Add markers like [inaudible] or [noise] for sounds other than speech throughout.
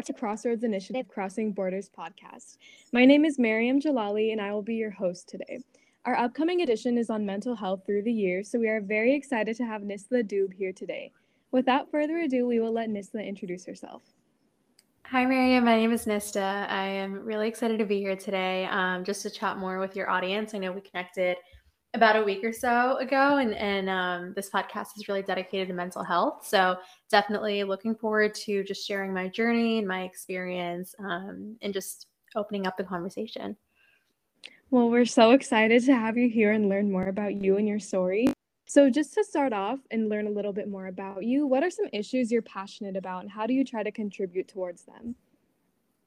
Hi, guys. Back to Crossroads Initiative Crossing Borders podcast. My name is Mariam Jalali, and I will be your host today. Our upcoming edition is on mental health through the year, so we are very excited to have Nistha Dube here today. Without further ado, we will let Nisla introduce herself. Hi, Mariam. My name is Nistha. I am really excited to be here today um, just to chat more with your audience. I know we connected about a week or so ago, and, and um, this podcast is really dedicated to mental health. So, definitely looking forward to just sharing my journey and my experience um, and just opening up the conversation. Well, we're so excited to have you here and learn more about you and your story. So, just to start off and learn a little bit more about you, what are some issues you're passionate about and how do you try to contribute towards them?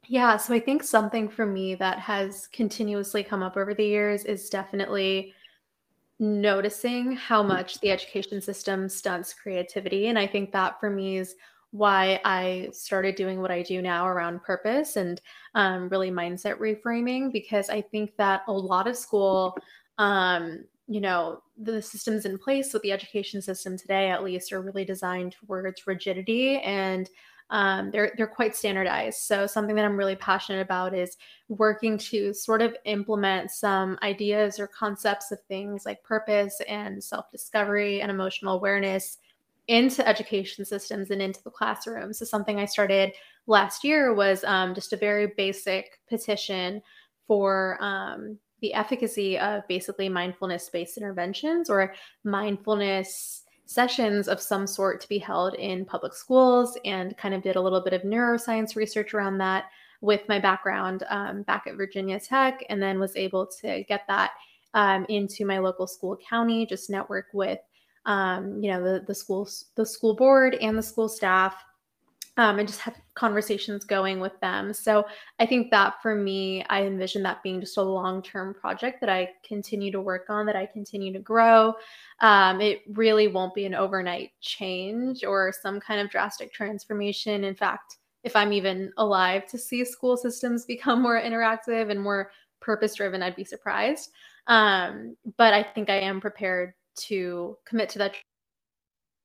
Yeah, so I think something for me that has continuously come up over the years is definitely noticing how much the education system stunts creativity. And I think that for me is why I started doing what I do now around purpose and um, really mindset reframing, because I think that a lot of school, um, you know, the systems in place with the education system today, at least, are really designed towards rigidity and um, they're they're quite standardized. So something that I'm really passionate about is working to sort of implement some ideas or concepts of things like purpose and self discovery and emotional awareness into education systems and into the classroom. So something I started last year was um, just a very basic petition for um, the efficacy of basically mindfulness based interventions or mindfulness sessions of some sort to be held in public schools and kind of did a little bit of neuroscience research around that with my background um, back at Virginia Tech and then was able to get that um, into my local school county, just network with um, you know, the the schools, the school board and the school staff, um, and just have conversations going with them. So I think that for me, I envision that being just a long term project that I continue to work on, that I continue to grow. Um, it really won't be an overnight change or some kind of drastic transformation. In fact, if I'm even alive to see school systems [laughs] become more interactive and more purpose driven, I'd be surprised. Um, but I think I am prepared to commit to that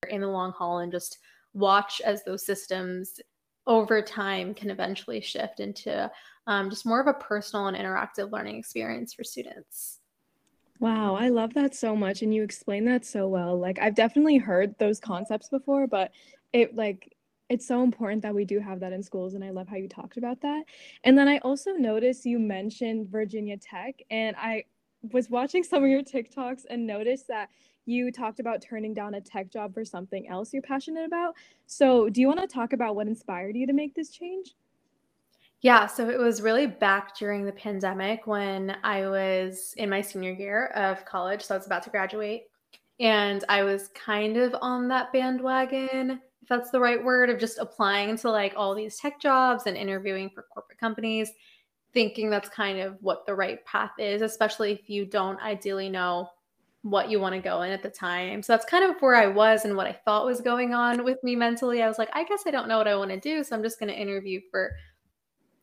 in the long haul and just watch as those systems over time can eventually shift into um, just more of a personal and interactive learning experience for students. Wow, I love that so much and you explain that so well. Like I've definitely heard those concepts before, but it like it's so important that we do have that in schools and I love how you talked about that. And then I also noticed you mentioned Virginia Tech and I was watching [laughs] some of your TikToks and noticed that you talked about turning down a tech job for something else you're passionate about. So, do you want to talk about what inspired you to make this change? Yeah, so it was really back during the pandemic when I was in my senior year of college. So I was about to graduate. And I was kind of on that bandwagon, if that's the right word, of just applying to like all these tech jobs and interviewing for corporate companies thinking that's kind of what the right path is, especially if you don't ideally know what you want to go in at the time. So that's kind of where I was and what I thought was going on with me mentally. I was like, I guess I don't know what I want to do. So I'm just going to interview for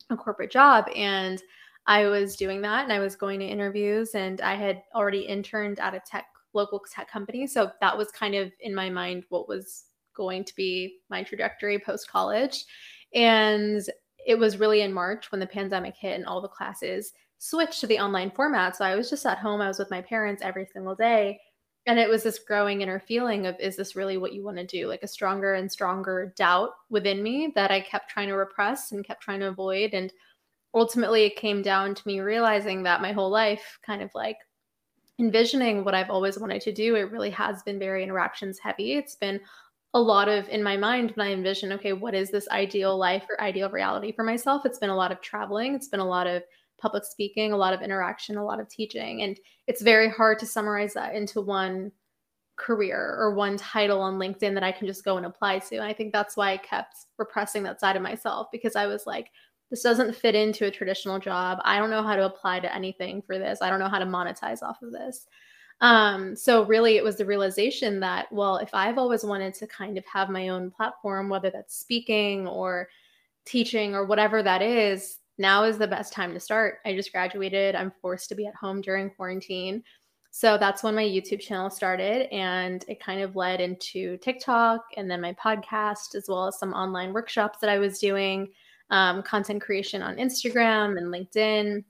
a corporate job. And I was doing that and I was going to interviews and I had already interned at a tech local tech company. So that was kind of in my mind what was going to be my trajectory post college. And it was really in March when the pandemic hit and all the classes switched to the online format. So I was just at home. I was with my parents every single day. And it was this growing inner feeling of, is this really what you want to do? Like a stronger and stronger doubt within me that I kept trying to repress and kept trying to avoid. And ultimately, it came down to me realizing that my whole life, kind of like envisioning what I've always wanted to do, it really has been very interactions heavy. It's been a lot of in my mind when I envision, okay, what is this ideal life or ideal reality for myself? It's been a lot of traveling, it's been a lot of public speaking, a lot of interaction, a lot of teaching. And it's very hard to summarize that into one career or one title on LinkedIn that I can just go and apply to. And I think that's why I kept repressing that side of myself because I was like, this doesn't fit into a traditional job. I don't know how to apply to anything for this. I don't know how to monetize off of this. Um, so really it was the realization that, well, if I've always wanted to kind of have my own platform, whether that's speaking or teaching or whatever that is, now is the best time to start. I just graduated. I'm forced to be at home during quarantine. So that's when my YouTube channel started, and it kind of led into TikTok and then my podcast, as well as some online workshops that I was doing, um, content creation on Instagram and LinkedIn,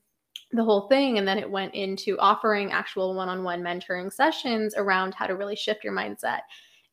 the whole thing. And then it went into offering actual one on one mentoring sessions around how to really shift your mindset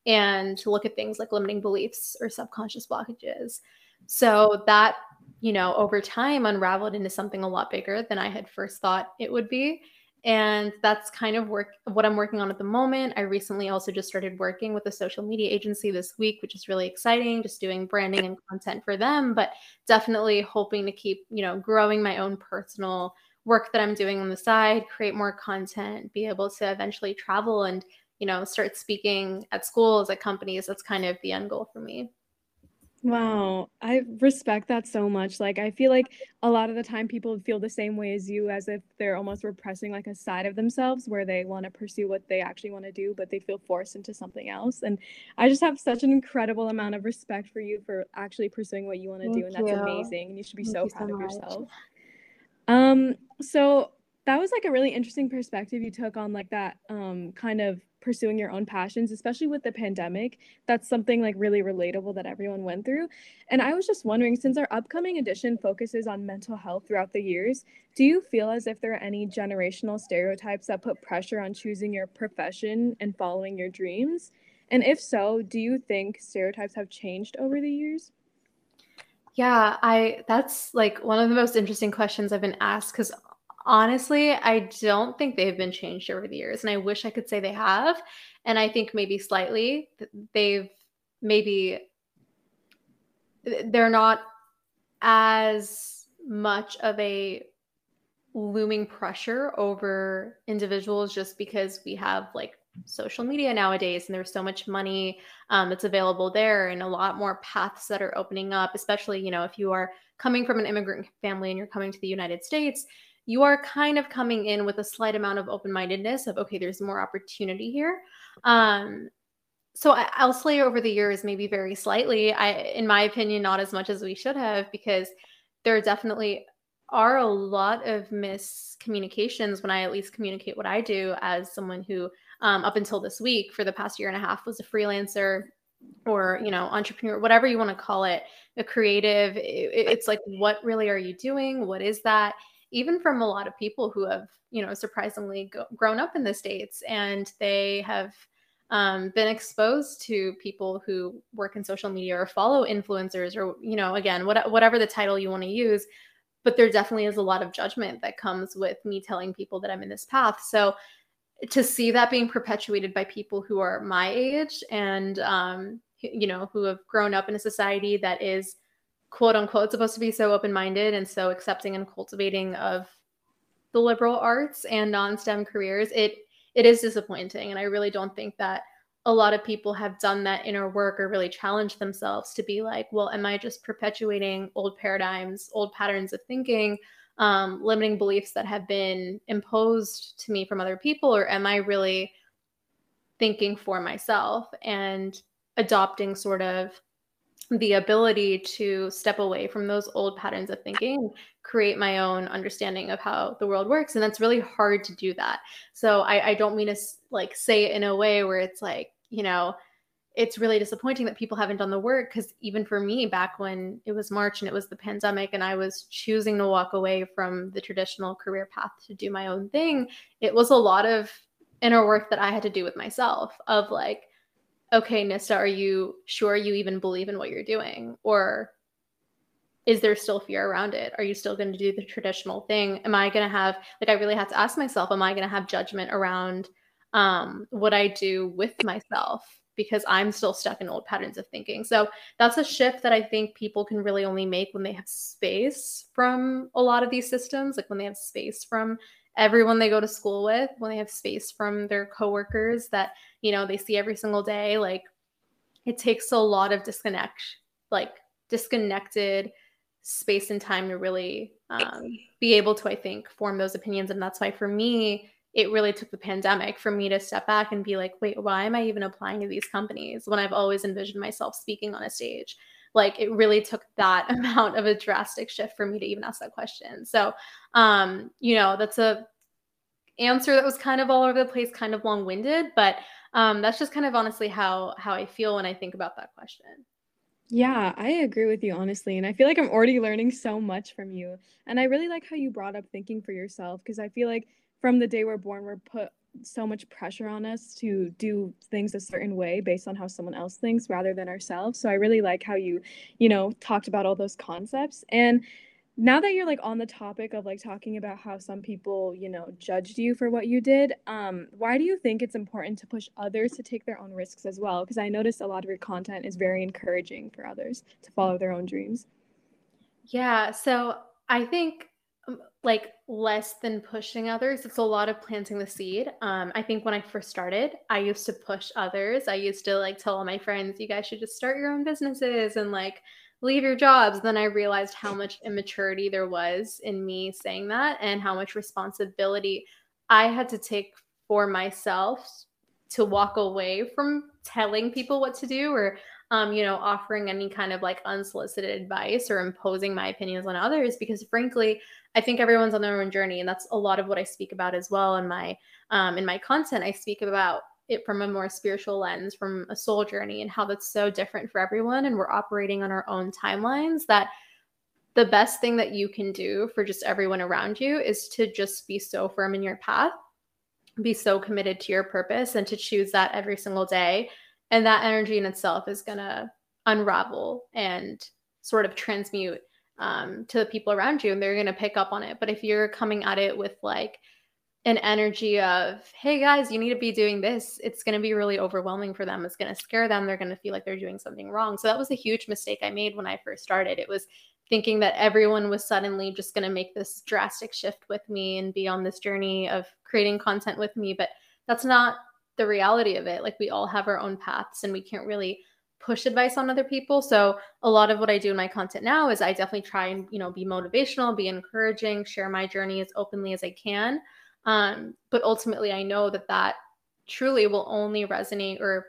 and to look at things like limiting beliefs or subconscious blockages. So that, you know, over time unraveled into something a lot bigger than I had first thought it would be. And that's kind of work what i'm working on at the moment. I recently also just started working with a social media agency this week which is really exciting just doing branding and content for them but definitely hoping to keep you know growing my own personal work that i'm doing on the side create more content be able to eventually travel and you know start speaking at schools at companies. That's kind of the end goal for me Wow, I respect that so much. Like, I feel like a lot of the time people feel the same way as you, as if they're almost repressing like a side of themselves where they want to pursue what they actually want to do, but they feel forced into something else. And I just have such an incredible amount of respect for you for actually pursuing what you want to do. And that's you. amazing. And you should be Thank so proud so of yourself. Um, so that was like a really interesting perspective you took on like that um kind of pursuing your own passions, especially with the pandemic. That's something like really relatable that everyone went through. And I was just wondering since our upcoming edition focuses on mental health throughout the years, do you feel as if there are any generational stereotypes that put pressure on choosing your profession and following your dreams? And if so, do you think stereotypes have changed over the years? Yeah, I that's like one of the most interesting questions I've been asked cuz Honestly, I don't think they've been changed over the years, and I wish I could say they have. And I think maybe slightly they've maybe they're not as much of a looming pressure over individuals just because we have like social media nowadays and there's so much money um, that's available there and a lot more paths that are opening up especially you know if you are coming from an immigrant family and you're coming to the united states you are kind of coming in with a slight amount of open-mindedness of okay there's more opportunity here. Um so say over the years maybe very slightly. I in my opinion not as much as we should have because there definitely are a lot of miscommunications when i at least communicate what i do as someone who um, up until this week for the past year and a half was a freelancer or you know entrepreneur whatever you want to call it a creative. It, it's like what really are you doing? What is that even from a lot of people who have, you know, surprisingly go- grown up in the States and they have um, been exposed to people who work in social media or follow influencers or, you know, again, what, whatever the title you want to use. But there definitely is a lot of judgment that comes with me telling people that I'm in this path. So to see that being perpetuated by people who are my age and, um, you know, who have grown up in a society that is quote unquote supposed to be so open minded and so accepting and cultivating of the liberal arts and non-STEM careers, it it is disappointing. And I really don't think that a lot of people have done that inner work or really challenged themselves to be like, well, am I just perpetuating old paradigms, old patterns of thinking, um, limiting beliefs that have been imposed to me from other people, or am I really thinking for myself and adopting sort of the ability to step away from those old patterns of thinking create my own understanding of how the world works and that's really hard to do that. So I, I don't mean to like say it in a way where it's like you know it's really disappointing that people haven't done the work because even for me back when it was march and it was the pandemic and i was choosing to walk away from the traditional career path to do my own thing it was a lot of inner work that i had to do with myself of like okay, Nistha, are you sure you even believe in what you're doing? Or is there still fear around it? Are you still going to do the traditional thing? Am I going to have, like, I really have to ask myself, am I going to have judgment around um, what I do with myself? Because I'm still stuck in old patterns of thinking. So that's a shift that I think people can really only make when they have space from a lot of these systems, like when they have space from everyone they go to school with, when they have space from their coworkers that you know they see every single day like it takes a lot of disconnect like disconnected space and time to really um, be able to i think form those opinions. And that's why for me it really took the pandemic for me to step back and be like wait why am i even applying to these companies when i've always envisioned myself speaking on a stage like it really took that [laughs] amount of a drastic shift for me to even ask that question so um you know that's a answer that was kind of all over the place, kind of long-winded, but um, that's just kind of honestly how how I feel when I think about that question. Yeah, I agree with you honestly, and I feel like I'm already learning so much from you. And I really like how you brought up thinking for yourself because I feel like from the day we're born, we're put so much pressure on us to do things a certain way based on how someone else thinks rather than ourselves. So I really like how you, you know, talked about all those concepts. And now that you're like on the topic of like talking about how some people you know judged you for what you did um why do you think it's important to push others to take their own risks as well because i noticed a lot of your content is very encouraging for others to follow their own dreams yeah so i think like less than pushing others it's a lot of planting the seed um i think when i first started i used to push others i used to like tell all my friends you guys should just start your own businesses and like leave your jobs. Then I realized how much immaturity there was in me saying that and how much responsibility I had to take for myself to walk away from telling people what to do or um, you know, offering any kind of like unsolicited advice or imposing my opinions on others because frankly, I think everyone's on their own journey. And that's a lot of what I speak about as well in my um in my content. I speak about it from a more spiritual lens, from a soul journey, and how that's so different for everyone. And we're operating on our own timelines that the best thing that you can do for just everyone around you is to just be so firm in your path, be so committed to your purpose, and to choose that every single day. And that energy in itself is going to unravel and sort of transmute um, to the people around you, and they're going to pick up on it. But if you're coming at it with like, an energy of, hey guys, you need to be doing this, it's going to be really overwhelming for them. It's going to scare them. They're going to feel like they're doing something wrong. So that was a huge mistake I made when I first started. It was thinking that everyone was suddenly just going to make this drastic shift with me and be on this journey of creating content with me. But that's not the reality of it. Like we all have our own paths and we can't really push advice on other people. So a lot of what I do in my content now is I definitely try and, you know, be motivational, be encouraging, share my journey as openly as I can. Um, but ultimately, I know that that truly will only resonate or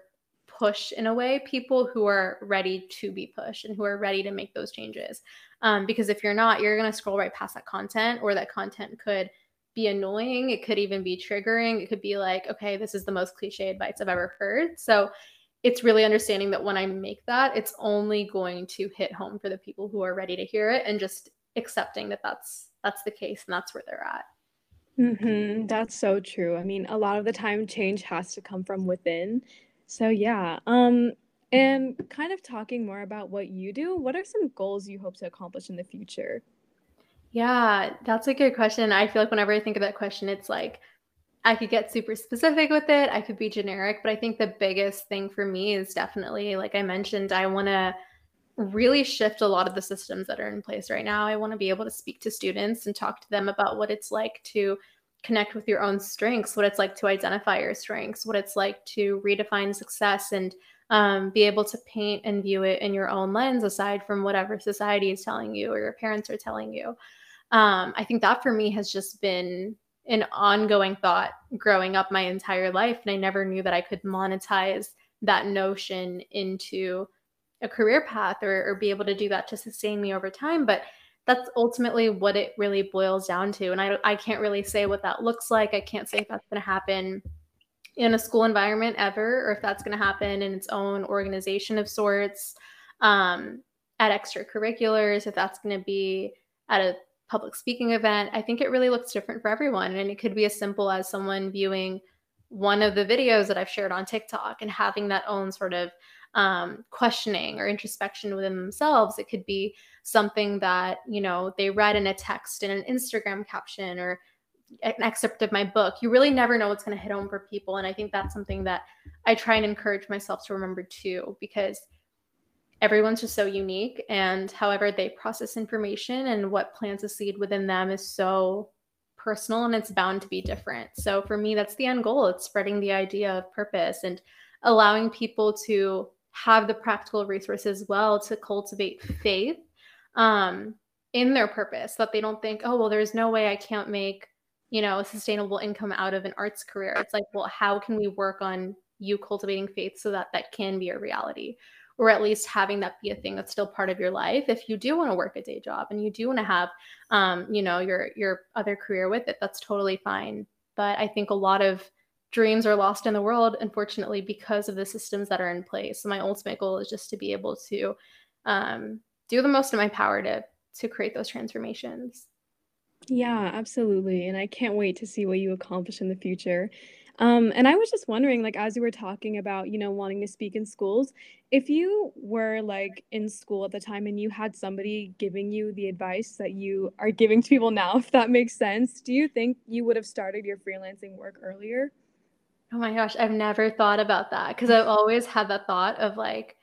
push in a way people who are ready to be pushed and who are ready to make those changes. Um, because if you're not, you're going to scroll right past that content, or that content could be annoying. It could even be triggering. It could be like, okay, this is the most cliche advice I've ever heard. So it's really understanding that when I make that, it's only going to hit home for the people who are ready to hear it and just accepting that that's that's the case and that's where they're at. Mhm, that's so true. I mean, a lot of the time change has to come from within. So yeah, um, and kind of talking more about what you do, what are some goals you hope to accomplish in the future? Yeah, that's a good question. I feel like whenever I think of that question, it's like I could get super specific with it. I could be generic, but I think the biggest thing for me is definitely, like I mentioned, I want to really shift a lot of the systems that are in place right now. I want to be able to speak to students and talk to them about what it's like to connect with your own strengths, what it's like to identify your strengths, what it's like to redefine success and um, be able to paint and view it in your own lens aside from whatever society is telling you or your parents are telling you. Um, I think that for me has just been an ongoing thought growing up my entire life. And I never knew that I could monetize that notion into a career path or, or be able to do that to sustain me over time. But that's ultimately what it really boils down to. And I, I can't really say what that looks like. I can't say if that's going to happen in a school environment ever, or if that's going to happen in its own organization of sorts, um, at extracurriculars, if that's going to be at a public speaking event. I think it really looks different for everyone. And it could be as simple as someone viewing one of the videos that I've shared on TikTok and having that own sort of um, questioning or introspection within themselves. It could be something that, you know, they read in a text in an Instagram caption or an excerpt of my book. You really never know what's going to hit home for people. And I think that's something that I try and encourage myself to remember too, because everyone's just so unique. And however they process information and what plants a seed within them is so personal and it's bound to be different. So for me, that's the end goal. It's spreading the idea of purpose and allowing people to have the practical resources well to cultivate faith um, in their purpose that they don't think oh well there's no way i can't make you know a sustainable income out of an arts career. It's like well how can we work on you cultivating faith so that that can be a reality? Or at least having that be a thing that's still part of your life. If you do want to work a day job and you do want to have um, you know your your other career with it that's totally fine. But I think a lot of dreams are lost in the world, unfortunately, because of the systems that are in place. So my ultimate goal is just to be able to um, do the most in my power to to create those transformations. Yeah, absolutely. And I can't wait to see what you accomplish in the future. Um, and I was just wondering, like, as you were talking about, you know, wanting to speak in schools, if you were like in school at the time and you had somebody giving you the advice that you are giving to people now, [laughs] if that makes sense, do you think you would have started your freelancing work earlier? Oh my gosh, I've never thought about that because I've always had that thought of like,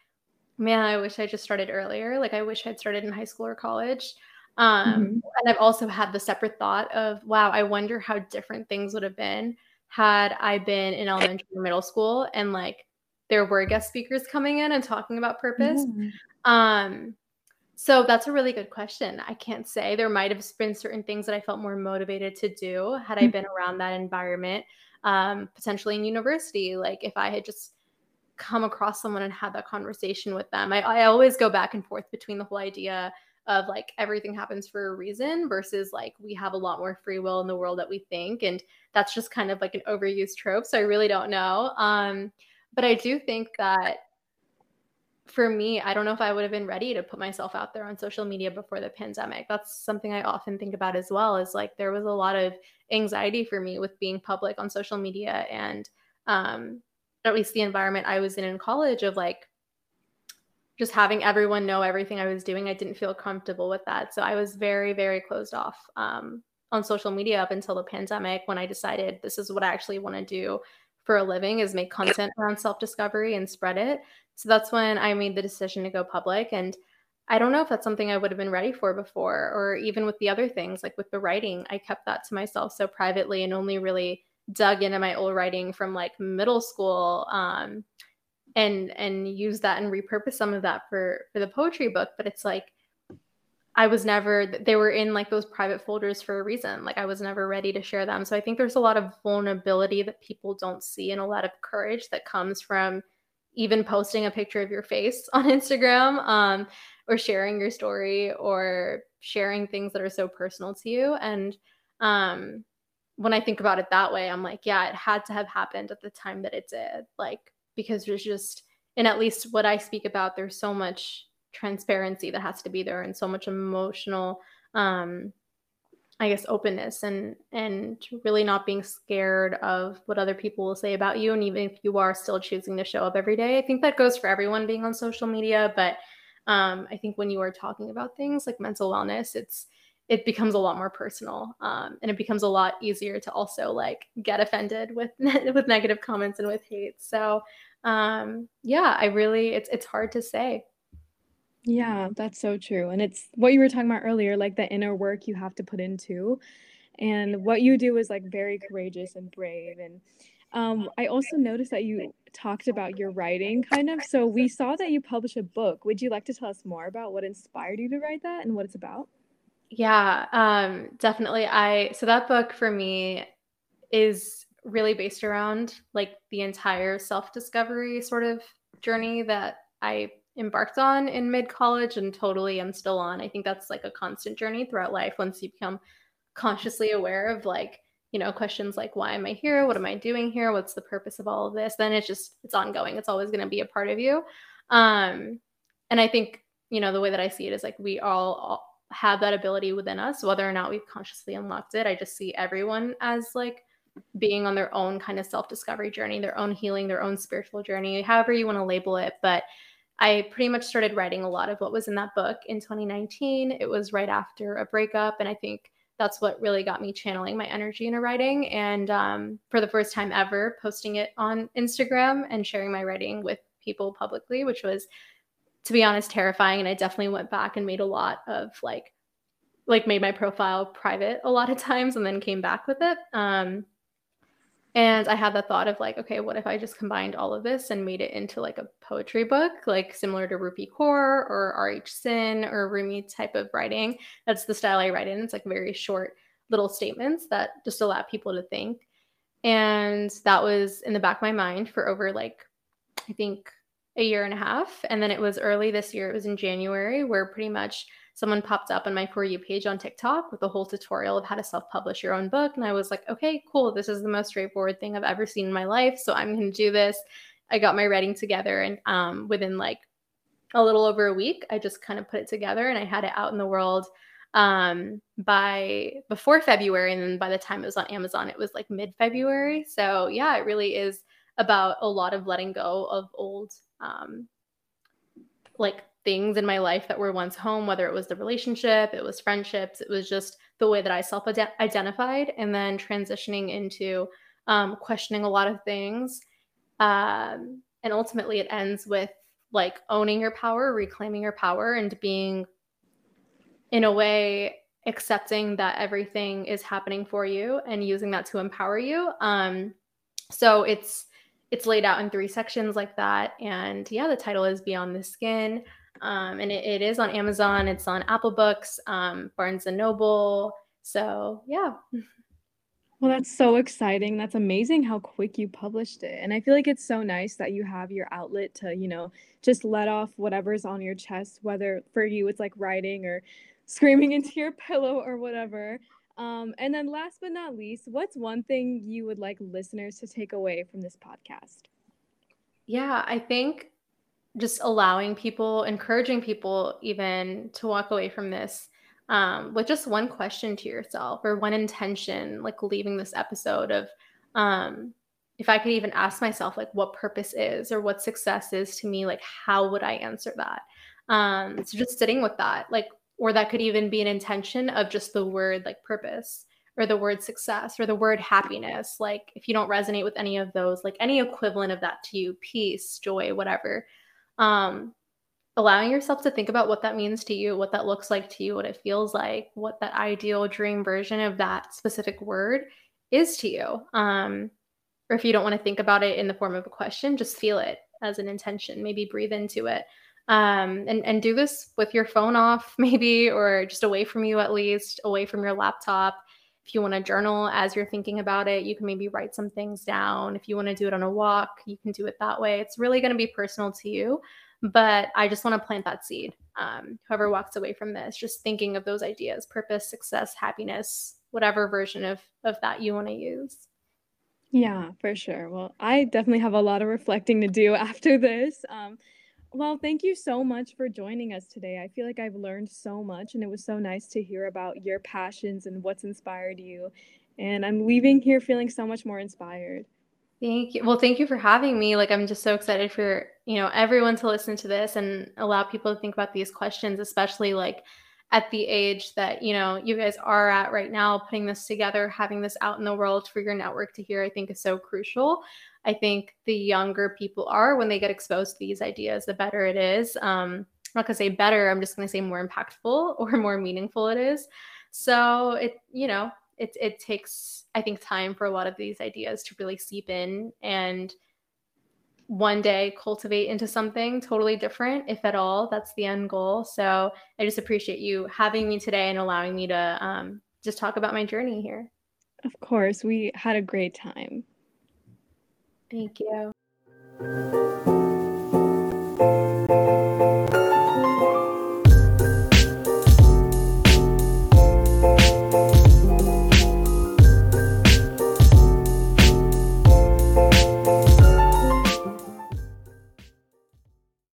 man, I wish I just started earlier. Like, I wish I'd started in high school or college. Um, mm-hmm. And I've also had the separate thought of, wow, I wonder how different things would have been had I been in elementary or middle school and like there were guest speakers coming in and talking about purpose. Mm-hmm. Um, so that's a really good question. I can't say there might have been certain things that I felt more motivated to do had I mm-hmm. been around that environment, um, potentially in university. Like if I had just come across someone and had that conversation with them. I, I always go back and forth between the whole idea of like everything happens for a reason versus like we have a lot more free will in the world that we think and that's just kind of like an overused trope so i really don't know um but i do think that for me i don't know if i would have been ready to put myself out there on social media before the pandemic that's something i often think about as well is like there was a lot of anxiety for me with being public on social media and um at least the environment i was in in college of like just having everyone know everything I was doing, I didn't feel comfortable with that. So I was very, very closed off um, on social media up until the pandemic when I decided this is what I actually want to do for a living is make content around self-discovery and spread it. So that's when I made the decision to go public. And I don't know if that's something I would have been ready for before, or even with the other things, like with the writing, I kept that to myself so privately and only really dug into my old writing from like middle school. Um, and and use that and repurpose some of that for for the poetry book but it's like i was never they were in like those private folders for a reason like i was never ready to share them. So i think there's a lot of vulnerability that people don't see and a lot of courage that comes from even posting a picture of your face [laughs] on instagram um, or sharing your story or sharing things that are so personal to you. And um, when i think about it that way i'm like yeah it had to have happened at the time that it did like because there's just and at least what I speak about, there's so much transparency that has to be there and so much emotional um I guess openness and and really not being scared of what other people will say about you. And even if you are still choosing to show up every day. I think that goes for everyone being on social media, but um I think when you are talking about things like mental wellness, it's it becomes a lot more personal um, and it becomes a lot easier to also like get offended with [laughs] with negative comments and with hate. So um, yeah i really it's it's hard to say yeah that's so true and it's what you were talking about earlier like the inner work you have to put into and what you do is like very courageous and brave and um, I also noticed that you talked about your writing kind of. So we saw that you published a book. Would you like to tell us more about what inspired you to write that and what it's about? Yeah, um, definitely. I so that book for me is really based around like the entire self-discovery sort of journey that I embarked on in mid college and totally am still on. I think that's like a constant journey throughout life once you become consciously aware of like, you know, questions like why am I here? What am I doing here? What's the purpose of all of this? Then it's just it's ongoing. It's always going to be a part of you. Um and I think, you know, the way that I see it is like we all, all have that ability within us, whether or not we've consciously unlocked it. I just see everyone as like being on their own kind of self discovery journey, their own healing, their own spiritual journey, however you want to label it. But I pretty much started writing a lot of what was in that book in 2019. It was right after a breakup. And I think that's what really got me channeling my energy into writing. And um, for the first time ever, posting it on Instagram and sharing my writing with people publicly, which was to be honest, terrifying. And I definitely went back and made a lot of like, like made my profile private a lot of [laughs] times and then came back with it. Um, and I had the thought of like, okay, what if I just combined all of this and made it into like a poetry book, like similar to Rupi Kaur or R.H. Sin or Rumi type of writing. That's the style I write in. It's like very short little statements that just allow people to think. And that was in the back of my mind for over like, I think a year and a half. And then it was early this year, it was in January, where pretty much someone popped up on my For You page on TikTok with a whole tutorial of how to self publish your own book. And I was like, okay, cool. This is the most straightforward thing I've ever seen in my life. So I'm going to do this. I got my writing together. And um, within like a little over a week, I just kind of put it together and I had it out in the world um by before February and then by the time it was on Amazon it was like mid February. So yeah, it really is about a lot of letting go of old um like things in my life that were once home whether it was the relationship, it was friendships, it was just the way that I self identified and then transitioning into um questioning a lot of things. Um and ultimately it ends with like owning your power, reclaiming your power and being in a way accepting that everything is happening for you and using that to empower you. Um so it's it's laid out in three sections like that. And yeah the title is beyond the skin um and it, it is on amazon it's on apple books um barnes and noble so yeah Well, that's so exciting. That's amazing how quick you published it. And I feel like it's so nice that you have your outlet to, you know, just let off whatever's on your chest, whether for you it's like writing or screaming [laughs] into your pillow or whatever. Um, and then last but not least, what's one thing you would like listeners to take away from this podcast? Yeah, I think just allowing people, encouraging people even to walk away from this um, with just one question to yourself or one intention, like leaving this episode of um, if I could even ask myself, like, what purpose is or what success is to me, like, how would I answer that? Um, so just sitting with that, like, or that could even be an intention of just the word like purpose or the word success or the word happiness like if you don't resonate with any of those like any equivalent of that to you peace joy whatever um allowing yourself to think about what that means to you what that looks like to you what it feels like what that ideal dream version of that specific word is to you. Um or if you don't want to think about it in the form of a question just feel it as an intention maybe breathe into it. Um, and and do this with your phone off [laughs] maybe or just away from you at least away from your laptop if you want to journal as you're thinking about it you can maybe write some things down. If you want to do it on a walk you can do it that way. It's really going to be personal to you but i just want to plant that seed um, whoever walks away from this just thinking of those ideas purpose success happiness whatever version of of that you want to use. Yeah for sure. Well i definitely have a lot of reflecting to do [laughs] after this um, well, thank you so much for joining us today. I feel like I've learned so much, and it was so nice to hear about your passions and what's inspired you. And I'm leaving here feeling so much more inspired. Thank you. Well, thank you for having me. Like, I'm just so excited for, you know, everyone to listen to this and allow people to think about these questions, especially like at the age that, you know, you guys are at right now, putting this together, having this out in the world for your network to hear, I think is so crucial. I think the younger people are when they get exposed to these ideas, the better it is. Um, I'm not gonna say better. I'm just gonna say more impactful [laughs] or more meaningful it is. So it, you know, it it takes I think time for a lot of these ideas to really seep in and one day cultivate into something totally different, if at all. That's the end goal. So I just appreciate you having me today and allowing me to um, just talk about my journey here. Of course, we had a great time. Thank you.